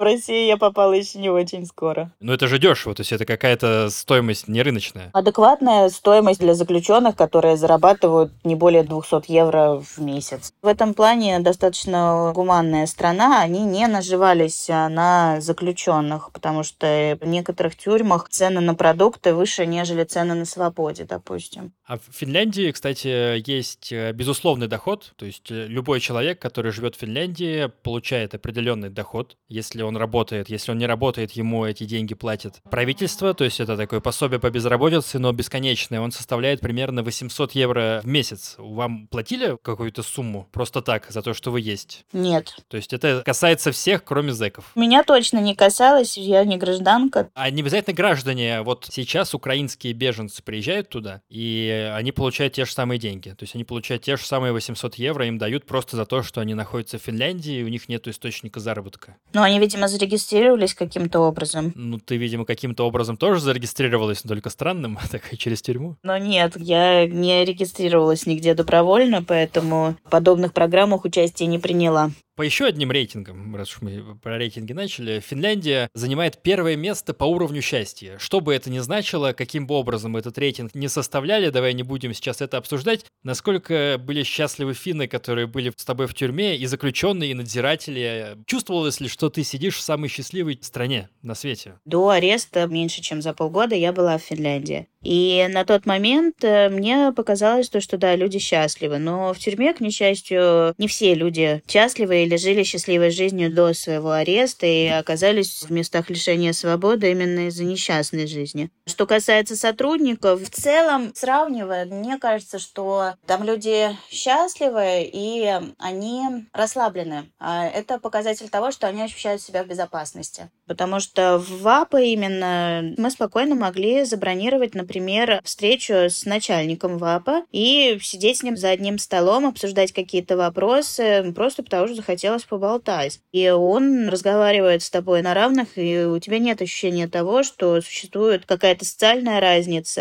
В Россию я попала еще не очень скоро. Но это же дешево, то есть это какая-то стоимость не рыночная. Адекватная стоимость для заключенных, которые зарабатывают не более 200 евро в месяц. В этом плане достаточно гуманная страна. Они не наживались а, на заключенных, потому что в некоторых тюрьмах цены на продукты выше, нежели цены на свободе, допустим. А в Финляндии, кстати, есть э, безусловный доход, то есть э, любой человек, который живет в Финляндии, получает определенный доход, если он работает. Если он не работает, ему эти деньги платит правительство, то есть это такое пособие по безработице, но бесконечное. Он составляет примерно 800 евро в месяц. Вам платили какую-то сумму просто так за то, что вы есть? Нет. То есть это касается всех, кроме зэков? Меня точно не касалось, я не гражданка. А не обязательно граждане. Вот сейчас украинские беженцы приезжают туда, и они получают те же самые деньги. То есть они получают те же самые 800 евро, им дают просто за то, что они находятся в Финляндии, и у них нет источника заработка. Ну, они, видимо, зарегистрировались каким-то образом. Ну, ты, видимо, каким-то образом тоже зарегистрировалась, но только странным, (laughs) так и через тюрьму. Но нет, я не регистрировалась нигде добровольно, поэтому в подобных программах участия не приняла. По еще одним рейтингам, раз уж мы про рейтинги начали, Финляндия занимает первое место по уровню счастья. Что бы это ни значило, каким бы образом этот рейтинг не составляли, давай не будем сейчас это обсуждать, насколько были счастливы финны, которые были с тобой в тюрьме, и заключенные, и надзиратели. Чувствовалось ли, что ты сидишь в самой счастливой стране на свете? До ареста меньше, чем за полгода я была в Финляндии. И на тот момент э, мне показалось то, что да, люди счастливы. Но в тюрьме, к несчастью, не все люди счастливы или жили счастливой жизнью до своего ареста и оказались в местах лишения свободы именно из-за несчастной жизни. Что касается сотрудников, в целом, сравнивая, мне кажется, что там люди счастливы и они расслаблены. А это показатель того, что они ощущают себя в безопасности. Потому что в ВАПа именно мы спокойно могли забронировать, например, например, встречу с начальником ВАПа и сидеть с ним за одним столом, обсуждать какие-то вопросы, просто потому что захотелось поболтать. И он разговаривает с тобой на равных, и у тебя нет ощущения того, что существует какая-то социальная разница.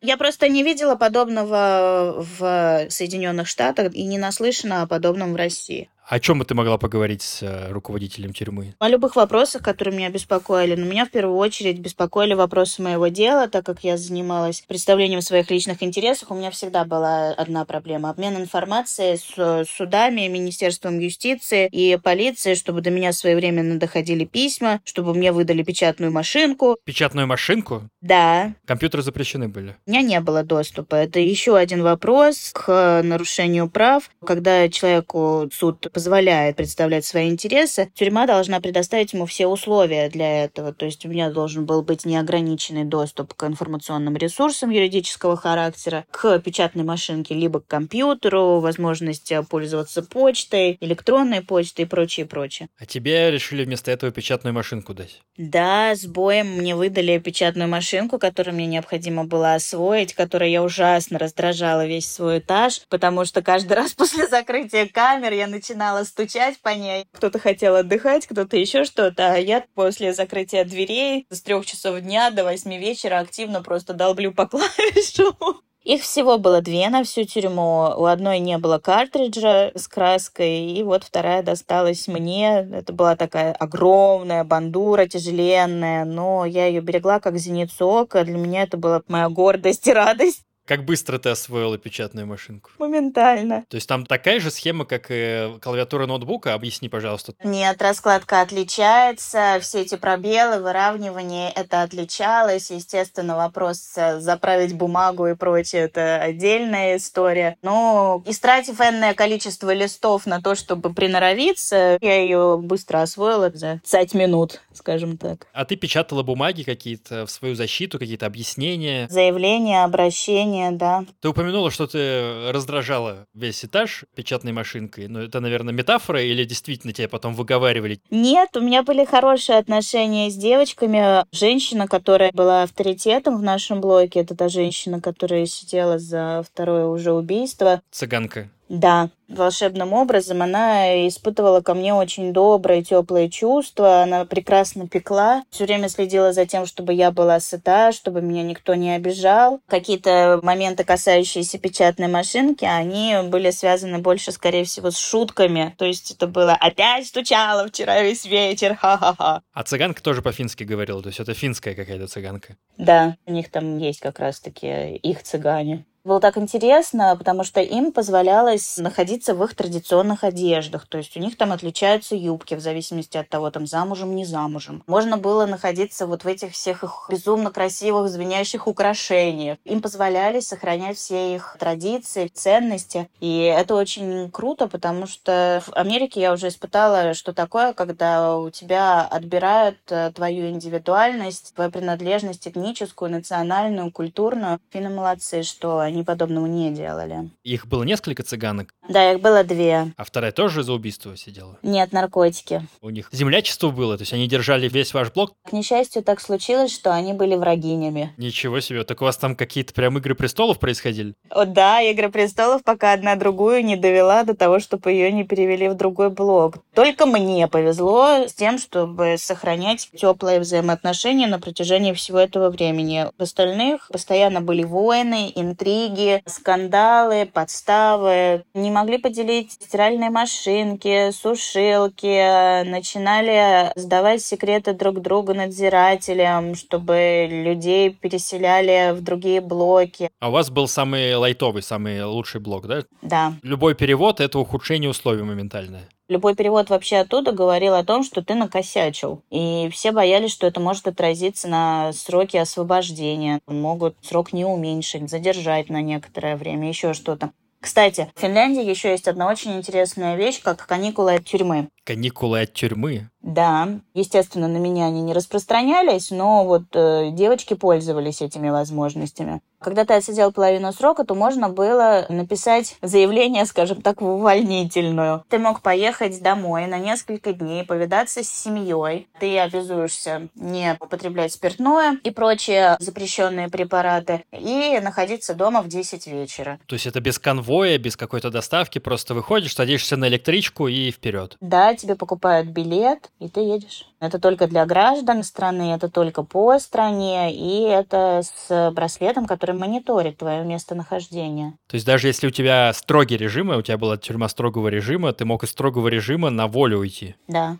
Я просто не видела подобного в Соединенных Штатах и не наслышана о подобном в России. О чем бы ты могла поговорить с э, руководителем тюрьмы? О любых вопросах, которые меня беспокоили. Но меня в первую очередь беспокоили вопросы моего дела, так как я занималась представлением своих личных интересов. У меня всегда была одна проблема. Обмен информацией с судами, Министерством юстиции и полицией, чтобы до меня своевременно доходили письма, чтобы мне выдали печатную машинку. Печатную машинку? Да. Компьютеры запрещены были? У меня не было доступа. Это еще один вопрос к нарушению прав. Когда человеку суд позволяет представлять свои интересы, тюрьма должна предоставить ему все условия для этого. То есть у меня должен был быть неограниченный доступ к информационным ресурсам юридического характера, к печатной машинке, либо к компьютеру, возможность пользоваться почтой, электронной почтой и прочее, прочее. А тебе решили вместо этого печатную машинку дать? Да, с боем мне выдали печатную машинку, которую мне необходимо было освоить, которой я ужасно раздражала весь свой этаж, потому что каждый (laughs) раз после закрытия камер я начинала начинала стучать по ней. Кто-то хотел отдыхать, кто-то еще что-то. А я после закрытия дверей с трех часов дня до восьми вечера активно просто долблю по (laughs) клавишу. Их всего было две на всю тюрьму. У одной не было картриджа с краской, и вот вторая досталась мне. Это была такая огромная бандура, тяжеленная, но я ее берегла как зеницу ока. Для меня это была моя гордость и радость. Как быстро ты освоила печатную машинку? Моментально. То есть там такая же схема, как и клавиатура ноутбука? Объясни, пожалуйста. Нет, раскладка отличается. Все эти пробелы, выравнивание, это отличалось. Естественно, вопрос э, заправить бумагу и прочее, это отдельная история. Но истратив энное количество листов на то, чтобы приноровиться, я ее быстро освоила за 5 минут, скажем так. А ты печатала бумаги какие-то в свою защиту, какие-то объяснения? Заявления, обращения, да. Ты упомянула, что ты раздражала весь этаж печатной машинкой. Но это, наверное, метафора или действительно тебя потом выговаривали? Нет, у меня были хорошие отношения с девочками. Женщина, которая была авторитетом в нашем блоке, это та женщина, которая сидела за второе уже убийство. Цыганка. Да, волшебным образом она испытывала ко мне очень добрые, теплые чувства. Она прекрасно пекла, все время следила за тем, чтобы я была сыта, чтобы меня никто не обижал. Какие-то моменты, касающиеся печатной машинки, они были связаны больше, скорее всего, с шутками. То есть это было «опять стучала вчера весь вечер, ха-ха-ха». А цыганка тоже по-фински говорила, то есть это финская какая-то цыганка. Да, у них там есть как раз-таки их цыгане. Было так интересно, потому что им позволялось находиться в их традиционных одеждах. То есть у них там отличаются юбки в зависимости от того, там замужем, не замужем. Можно было находиться вот в этих всех их безумно красивых, звенящих украшениях. Им позволяли сохранять все их традиции, ценности. И это очень круто, потому что в Америке я уже испытала, что такое, когда у тебя отбирают э, твою индивидуальность, твою принадлежность этническую, национальную, культурную. Финны молодцы, что они подобного не делали. Их было несколько цыганок? Да, их было две. А вторая тоже за убийство сидела? Нет, наркотики. У них землячество было, то есть они держали весь ваш блок? К несчастью, так случилось, что они были врагинями. Ничего себе, так у вас там какие-то прям игры престолов происходили? О, да, игры престолов, пока одна другую не довела до того, чтобы ее не перевели в другой блок. Только мне повезло с тем, чтобы сохранять теплые взаимоотношения на протяжении всего этого времени. В остальных постоянно были войны, интриги, интриги, скандалы, подставы. Не могли поделить стиральные машинки, сушилки. Начинали сдавать секреты друг другу надзирателям, чтобы людей переселяли в другие блоки. А у вас был самый лайтовый, самый лучший блок, да? Да. Любой перевод — это ухудшение условий моментальное. Любой перевод вообще оттуда говорил о том, что ты накосячил. И все боялись, что это может отразиться на сроки освобождения. Могут срок не уменьшить, задержать на некоторое время, еще что-то. Кстати, в Финляндии еще есть одна очень интересная вещь, как каникулы от тюрьмы. Каникулы от тюрьмы? Да, естественно, на меня они не распространялись, но вот э, девочки пользовались этими возможностями. Когда ты отсидел половину срока, то можно было написать заявление, скажем так, в увольнительную. Ты мог поехать домой на несколько дней, повидаться с семьей. Ты обязуешься не употреблять спиртное и прочие запрещенные препараты и находиться дома в 10 вечера. То есть это без конвоя, без какой-то доставки, просто выходишь, садишься на электричку и вперед. Да, тебе покупают билет, и ты едешь. Это только для граждан страны, это только по стране, и это с браслетом, который мониторит твое местонахождение. То есть даже если у тебя строгий режим, и у тебя была тюрьма строгого режима, ты мог из строгого режима на волю уйти? Да.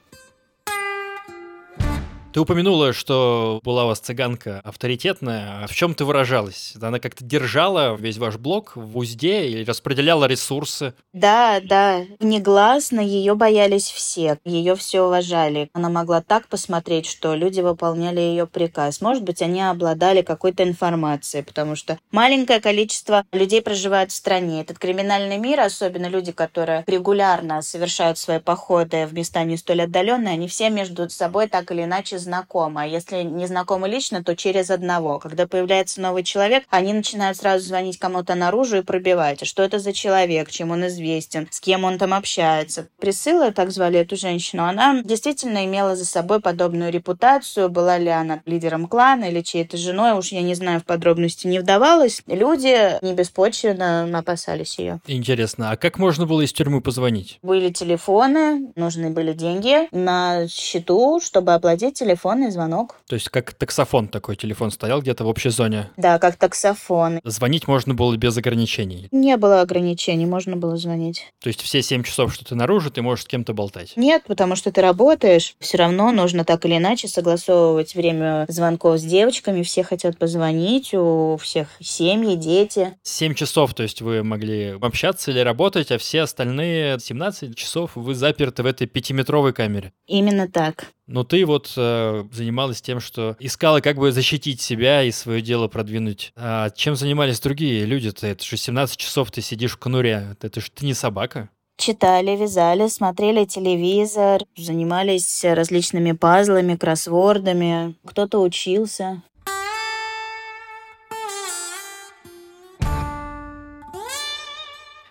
Ты упомянула, что была у вас цыганка авторитетная. А в чем ты выражалась? Она как-то держала весь ваш блок в узде и распределяла ресурсы? Да, да. Негласно ее боялись все. Ее все уважали. Она могла так посмотреть, что люди выполняли ее приказ. Может быть, они обладали какой-то информацией, потому что маленькое количество людей проживает в стране. Этот криминальный мир, особенно люди, которые регулярно совершают свои походы в места не столь отдаленные, они все между собой так или иначе знакомы. А если не знакомы лично, то через одного. Когда появляется новый человек, они начинают сразу звонить кому-то наружу и пробивать. А что это за человек, чем он известен, с кем он там общается. Присыла, так звали эту женщину, она действительно имела за собой подобную репутацию. Была ли она лидером клана или чьей-то женой, уж я не знаю, в подробности не вдавалась. Люди не беспочвенно опасались ее. Интересно, а как можно было из тюрьмы позвонить? Были телефоны, нужны были деньги на счету, чтобы оплатить телефонный звонок. То есть как таксофон такой телефон стоял где-то в общей зоне? Да, как таксофон. Звонить можно было без ограничений? Не было ограничений, можно было звонить. То есть все 7 часов, что ты наружу, ты можешь с кем-то болтать? Нет, потому что ты работаешь. Все равно нужно так или иначе согласовывать время звонков с девочками. Все хотят позвонить, у всех семьи, дети. 7 часов, то есть вы могли общаться или работать, а все остальные 17 часов вы заперты в этой пятиметровой камере? Именно так. Но ты вот э, занималась тем, что искала как бы защитить себя и свое дело продвинуть. А чем занимались другие люди-то? Это же 17 часов ты сидишь в конуре. Это же ты не собака. Читали, вязали, смотрели телевизор, занимались различными пазлами, кроссвордами. Кто-то учился.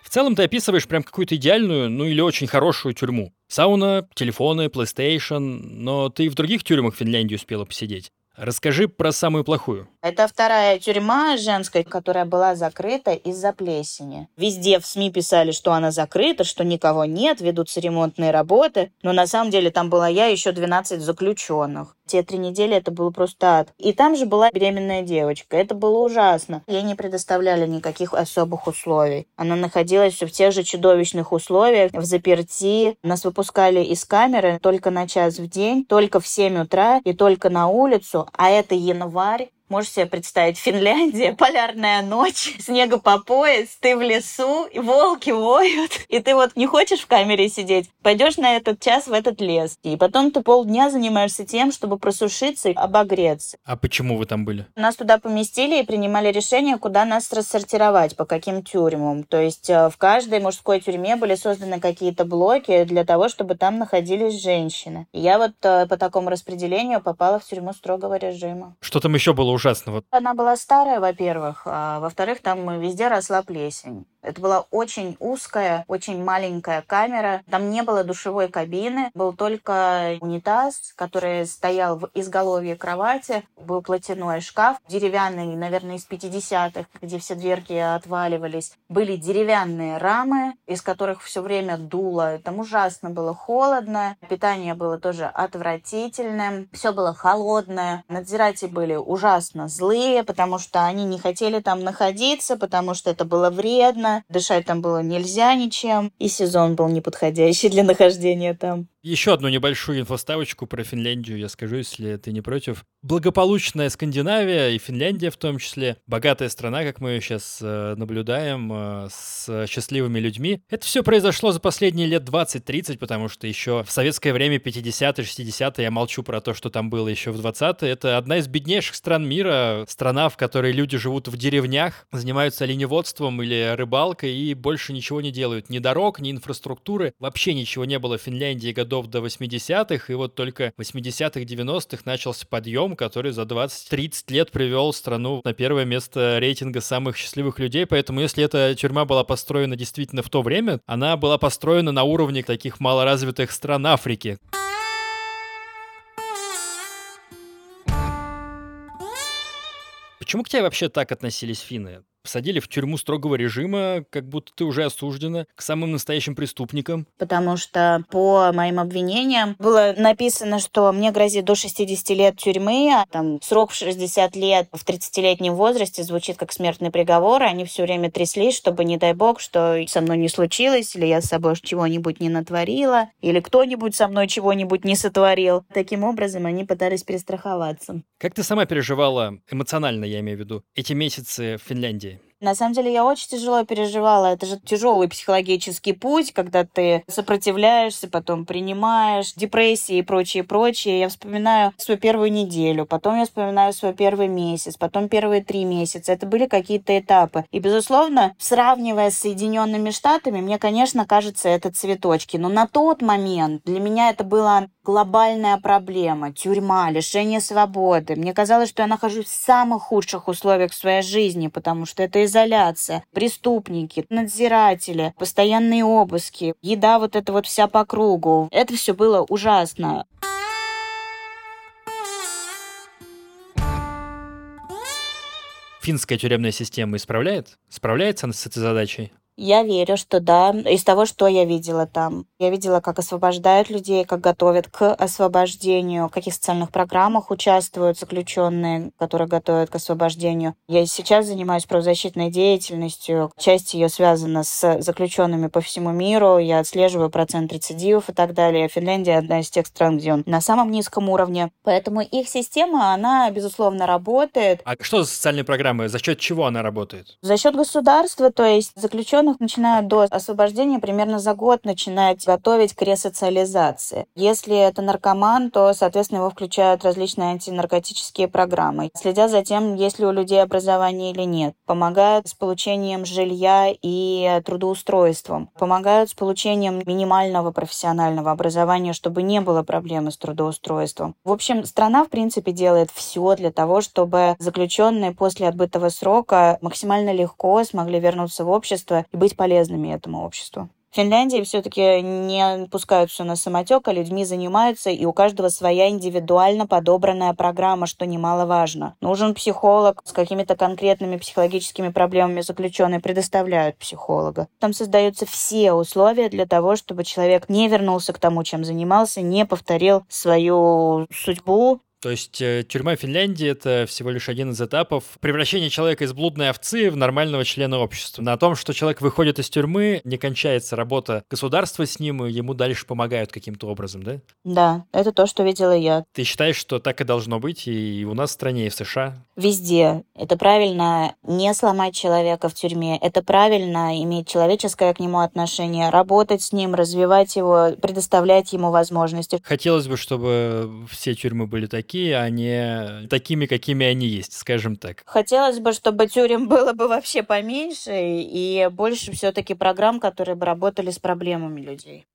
В целом ты описываешь прям какую-то идеальную, ну или очень хорошую тюрьму. Сауна, телефоны, PlayStation, но ты в других тюрьмах Финляндии успела посидеть. Расскажи про самую плохую. Это вторая тюрьма женская, которая была закрыта из-за плесени. Везде в СМИ писали, что она закрыта, что никого нет, ведутся ремонтные работы. Но на самом деле там была я еще 12 заключенных. Те три недели это было просто ад. И там же была беременная девочка. Это было ужасно. Ей не предоставляли никаких особых условий. Она находилась в тех же чудовищных условиях, в заперти. Нас выпускали из камеры только на час в день, только в 7 утра и только на улицу. А это январь. Можешь себе представить, Финляндия, полярная ночь, (laughs) снега по пояс, ты в лесу, и волки воют, и ты вот не хочешь в камере сидеть, пойдешь на этот час в этот лес, и потом ты полдня занимаешься тем, чтобы просушиться и обогреться. А почему вы там были? Нас туда поместили и принимали решение, куда нас рассортировать, по каким тюрьмам. То есть э, в каждой мужской тюрьме были созданы какие-то блоки для того, чтобы там находились женщины. И я вот э, по такому распределению попала в тюрьму строгого режима. Что там еще было ужасного? Она была старая, во-первых, а во-вторых, там везде росла плесень. Это была очень узкая, очень маленькая камера. Там не было душевой кабины, был только унитаз, который стоял в изголовье кровати. Был платяной шкаф, деревянный, наверное, из 50-х, где все дверки отваливались. Были деревянные рамы, из которых все время дуло. Там ужасно было холодно. Питание было тоже отвратительным. Все было холодное. Надзиратели были ужасно злые, потому что они не хотели там находиться, потому что это было вредно Дышать там было нельзя ничем, и сезон был неподходящий для нахождения там. Еще одну небольшую инфоставочку про Финляндию я скажу, если ты не против. Благополучная Скандинавия и Финляндия в том числе, богатая страна, как мы сейчас э, наблюдаем, э, с счастливыми людьми. Это все произошло за последние лет 20-30, потому что еще в советское время 50-е, 60-е, я молчу про то, что там было еще в 20-е, это одна из беднейших стран мира, страна, в которой люди живут в деревнях, занимаются оленеводством или рыбалкой и больше ничего не делают. Ни дорог, ни инфраструктуры, вообще ничего не было в Финляндии годов до 80-х, и вот только в 80-х, 90-х начался подъем, который за 20-30 лет привел страну на первое место рейтинга самых счастливых людей, поэтому если эта тюрьма была построена действительно в то время, она была построена на уровне таких малоразвитых стран Африки. Почему к тебе вообще так относились финны? Посадили в тюрьму строгого режима, как будто ты уже осуждена к самым настоящим преступникам? Потому что по моим обвинениям было написано, что мне грозит до 60 лет тюрьмы, а там срок в 60 лет в 30-летнем возрасте звучит как смертный приговор, и они все время тряслись, чтобы, не дай бог, что со мной не случилось, или я с собой чего-нибудь не натворила, или кто-нибудь со мной чего-нибудь не сотворил. Таким образом, они пытались перестраховаться. Как ты сама переживала, эмоционально я имею в виду, эти месяцы в Финляндии? На самом деле я очень тяжело переживала. Это же тяжелый психологический путь, когда ты сопротивляешься, потом принимаешь, депрессии и прочее, прочее. Я вспоминаю свою первую неделю, потом я вспоминаю свой первый месяц, потом первые три месяца. Это были какие-то этапы. И, безусловно, сравнивая с Соединенными Штатами, мне, конечно, кажется, это цветочки. Но на тот момент для меня это была глобальная проблема. Тюрьма, лишение свободы. Мне казалось, что я нахожусь в самых худших условиях в своей жизни, потому что это изоляция, преступники, надзиратели, постоянные обыски, еда вот эта вот вся по кругу. Это все было ужасно. Финская тюремная система исправляет? Справляется с этой задачей? Я верю, что да, из того, что я видела там. Я видела, как освобождают людей, как готовят к освобождению, в каких социальных программах участвуют заключенные, которые готовят к освобождению. Я сейчас занимаюсь правозащитной деятельностью. Часть ее связана с заключенными по всему миру. Я отслеживаю процент рецидивов и так далее. Финляндия одна из тех стран, где он на самом низком уровне. Поэтому их система, она, безусловно, работает. А что за социальные программы? За счет чего она работает? За счет государства, то есть заключенные заключенных начинают до освобождения примерно за год начинать готовить к ресоциализации. Если это наркоман, то, соответственно, его включают различные антинаркотические программы. Следят за тем, есть ли у людей образование или нет. Помогают с получением жилья и трудоустройством. Помогают с получением минимального профессионального образования, чтобы не было проблемы с трудоустройством. В общем, страна, в принципе, делает все для того, чтобы заключенные после отбытого срока максимально легко смогли вернуться в общество и быть полезными этому обществу. В Финляндии все-таки не пускают все на самотек, а людьми занимаются, и у каждого своя индивидуально подобранная программа, что немаловажно. Нужен психолог с какими-то конкретными психологическими проблемами заключенные предоставляют психолога. Там создаются все условия для того, чтобы человек не вернулся к тому, чем занимался, не повторил свою судьбу, то есть э, тюрьма Финляндии — это всего лишь один из этапов превращения человека из блудной овцы в нормального члена общества. На том, что человек выходит из тюрьмы, не кончается работа государства с ним, и ему дальше помогают каким-то образом, да? Да, это то, что видела я. Ты считаешь, что так и должно быть и у нас в стране, и в США? Везде. Это правильно не сломать человека в тюрьме. Это правильно иметь человеческое к нему отношение, работать с ним, развивать его, предоставлять ему возможности. Хотелось бы, чтобы все тюрьмы были такие, такие, а не такими, какими они есть, скажем так. Хотелось бы, чтобы тюрем было бы вообще поменьше и больше все-таки программ, которые бы работали с проблемами людей.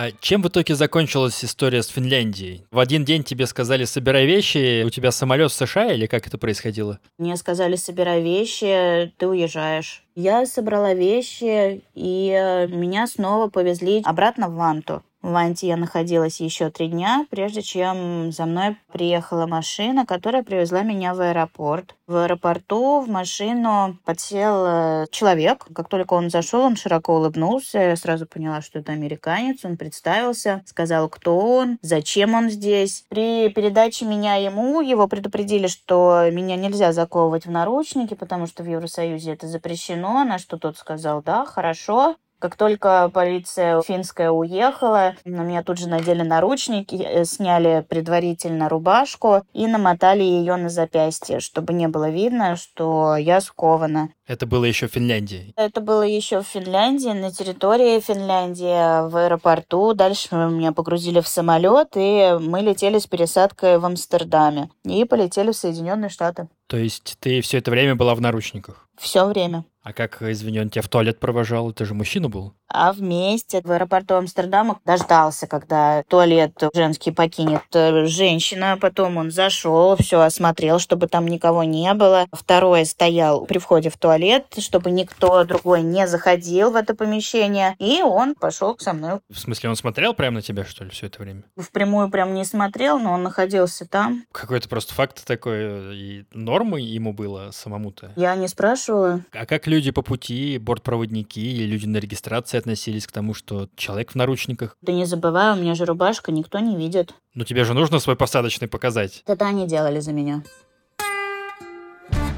А чем в итоге закончилась история с Финляндией? В один день тебе сказали «собирай вещи», у тебя самолет в США или как это происходило? Мне сказали «собирай вещи, ты уезжаешь». Я собрала вещи, и э, меня снова повезли обратно в Ванту. В Ванте я находилась еще три дня, прежде чем за мной приехала машина, которая привезла меня в аэропорт. В аэропорту в машину подсел э, человек. Как только он зашел, он широко улыбнулся. Я сразу поняла, что это американец. Он представился, сказал, кто он, зачем он здесь. При передаче меня ему, его предупредили, что меня нельзя заковывать в наручники, потому что в Евросоюзе это запрещено. На что тот сказал, да, хорошо. Как только полиция финская уехала, на меня тут же надели наручники, э, сняли предварительно рубашку и намотали ее на запястье, чтобы не было видно, что я скована. Это было еще в Финляндии? Это было еще в Финляндии, на территории Финляндии, в аэропорту. Дальше меня погрузили в самолет, и мы летели с пересадкой в Амстердаме. И полетели в Соединенные Штаты. То есть ты все это время была в наручниках? Все время. А как, извини, он тебя в туалет провожал? Ты же мужчина был? А вместе в аэропорту Амстердама дождался, когда туалет женский покинет э, женщина. Потом он зашел, все осмотрел, чтобы там никого не было. Второй стоял при входе в туалет, чтобы никто другой не заходил в это помещение. И он пошел со мной. В смысле, он смотрел прямо на тебя, что ли, все это время? Впрямую прям не смотрел, но он находился там. Какой-то просто факт такой. И нормы ему было самому-то? Я не спрашивала. А как люди по пути, бортпроводники и люди на регистрации относились к тому, что человек в наручниках? Да не забывай, у меня же рубашка, никто не видит. Ну тебе же нужно свой посадочный показать. Это они делали за меня.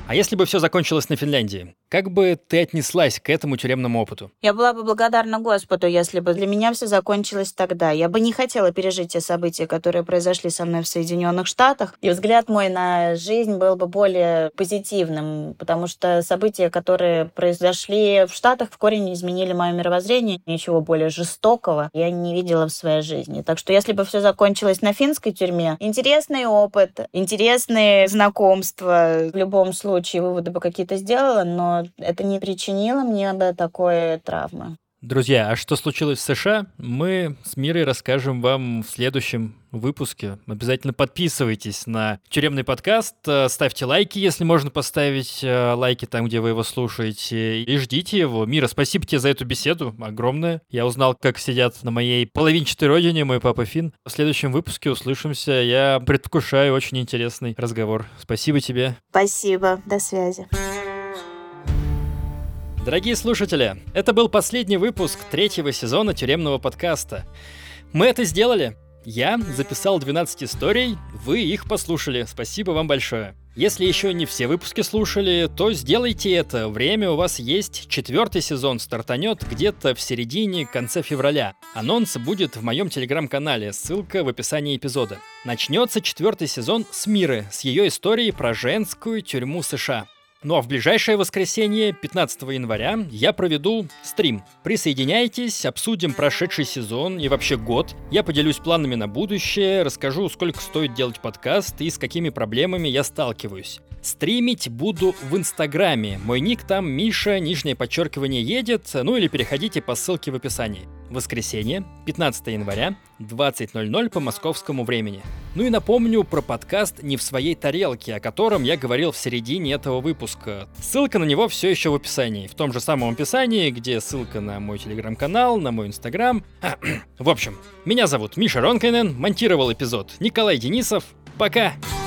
А если бы все закончилось на Финляндии, как бы ты отнеслась к этому тюремному опыту? Я была бы благодарна Господу, если бы для меня все закончилось тогда. Я бы не хотела пережить те события, которые произошли со мной в Соединенных Штатах. И взгляд мой на жизнь был бы более позитивным, потому что события, которые произошли в Штатах, в корень изменили мое мировоззрение. Ничего более жестокого я не видела в своей жизни. Так что если бы все закончилось на финской тюрьме, интересный опыт, интересные знакомства в любом случае выводы бы какие-то сделала, но это не причинило мне бы такой травмы. Друзья, а что случилось в США, мы с Мирой расскажем вам в следующем выпуске. Обязательно подписывайтесь на тюремный подкаст, э, ставьте лайки, если можно поставить э, лайки там, где вы его слушаете, и ждите его. Мира, спасибо тебе за эту беседу, огромное. Я узнал, как сидят на моей половинчатой родине мой папа Фин. В следующем выпуске услышимся. Я предвкушаю очень интересный разговор. Спасибо тебе. Спасибо. До связи. Дорогие слушатели, это был последний выпуск третьего сезона тюремного подкаста. Мы это сделали. Я записал 12 историй, вы их послушали. Спасибо вам большое. Если еще не все выпуски слушали, то сделайте это. Время у вас есть. Четвертый сезон стартанет где-то в середине, конце февраля. Анонс будет в моем телеграм-канале, ссылка в описании эпизода. Начнется четвертый сезон с Миры, с ее историей про женскую тюрьму США. Ну а в ближайшее воскресенье, 15 января, я проведу стрим. Присоединяйтесь, обсудим прошедший сезон и вообще год. Я поделюсь планами на будущее, расскажу, сколько стоит делать подкаст и с какими проблемами я сталкиваюсь. Стримить буду в Инстаграме. Мой ник там Миша, нижнее подчеркивание едет, ну или переходите по ссылке в описании. Воскресенье, 15 января, 20.00 по московскому времени. Ну и напомню про подкаст «Не в своей тарелке», о котором я говорил в середине этого выпуска. Ссылка на него все еще в описании. В том же самом описании, где ссылка на мой телеграм-канал, на мой инстаграм. (clears throat) в общем, меня зовут Миша Ронкайнен, монтировал эпизод Николай Денисов. Пока! Пока!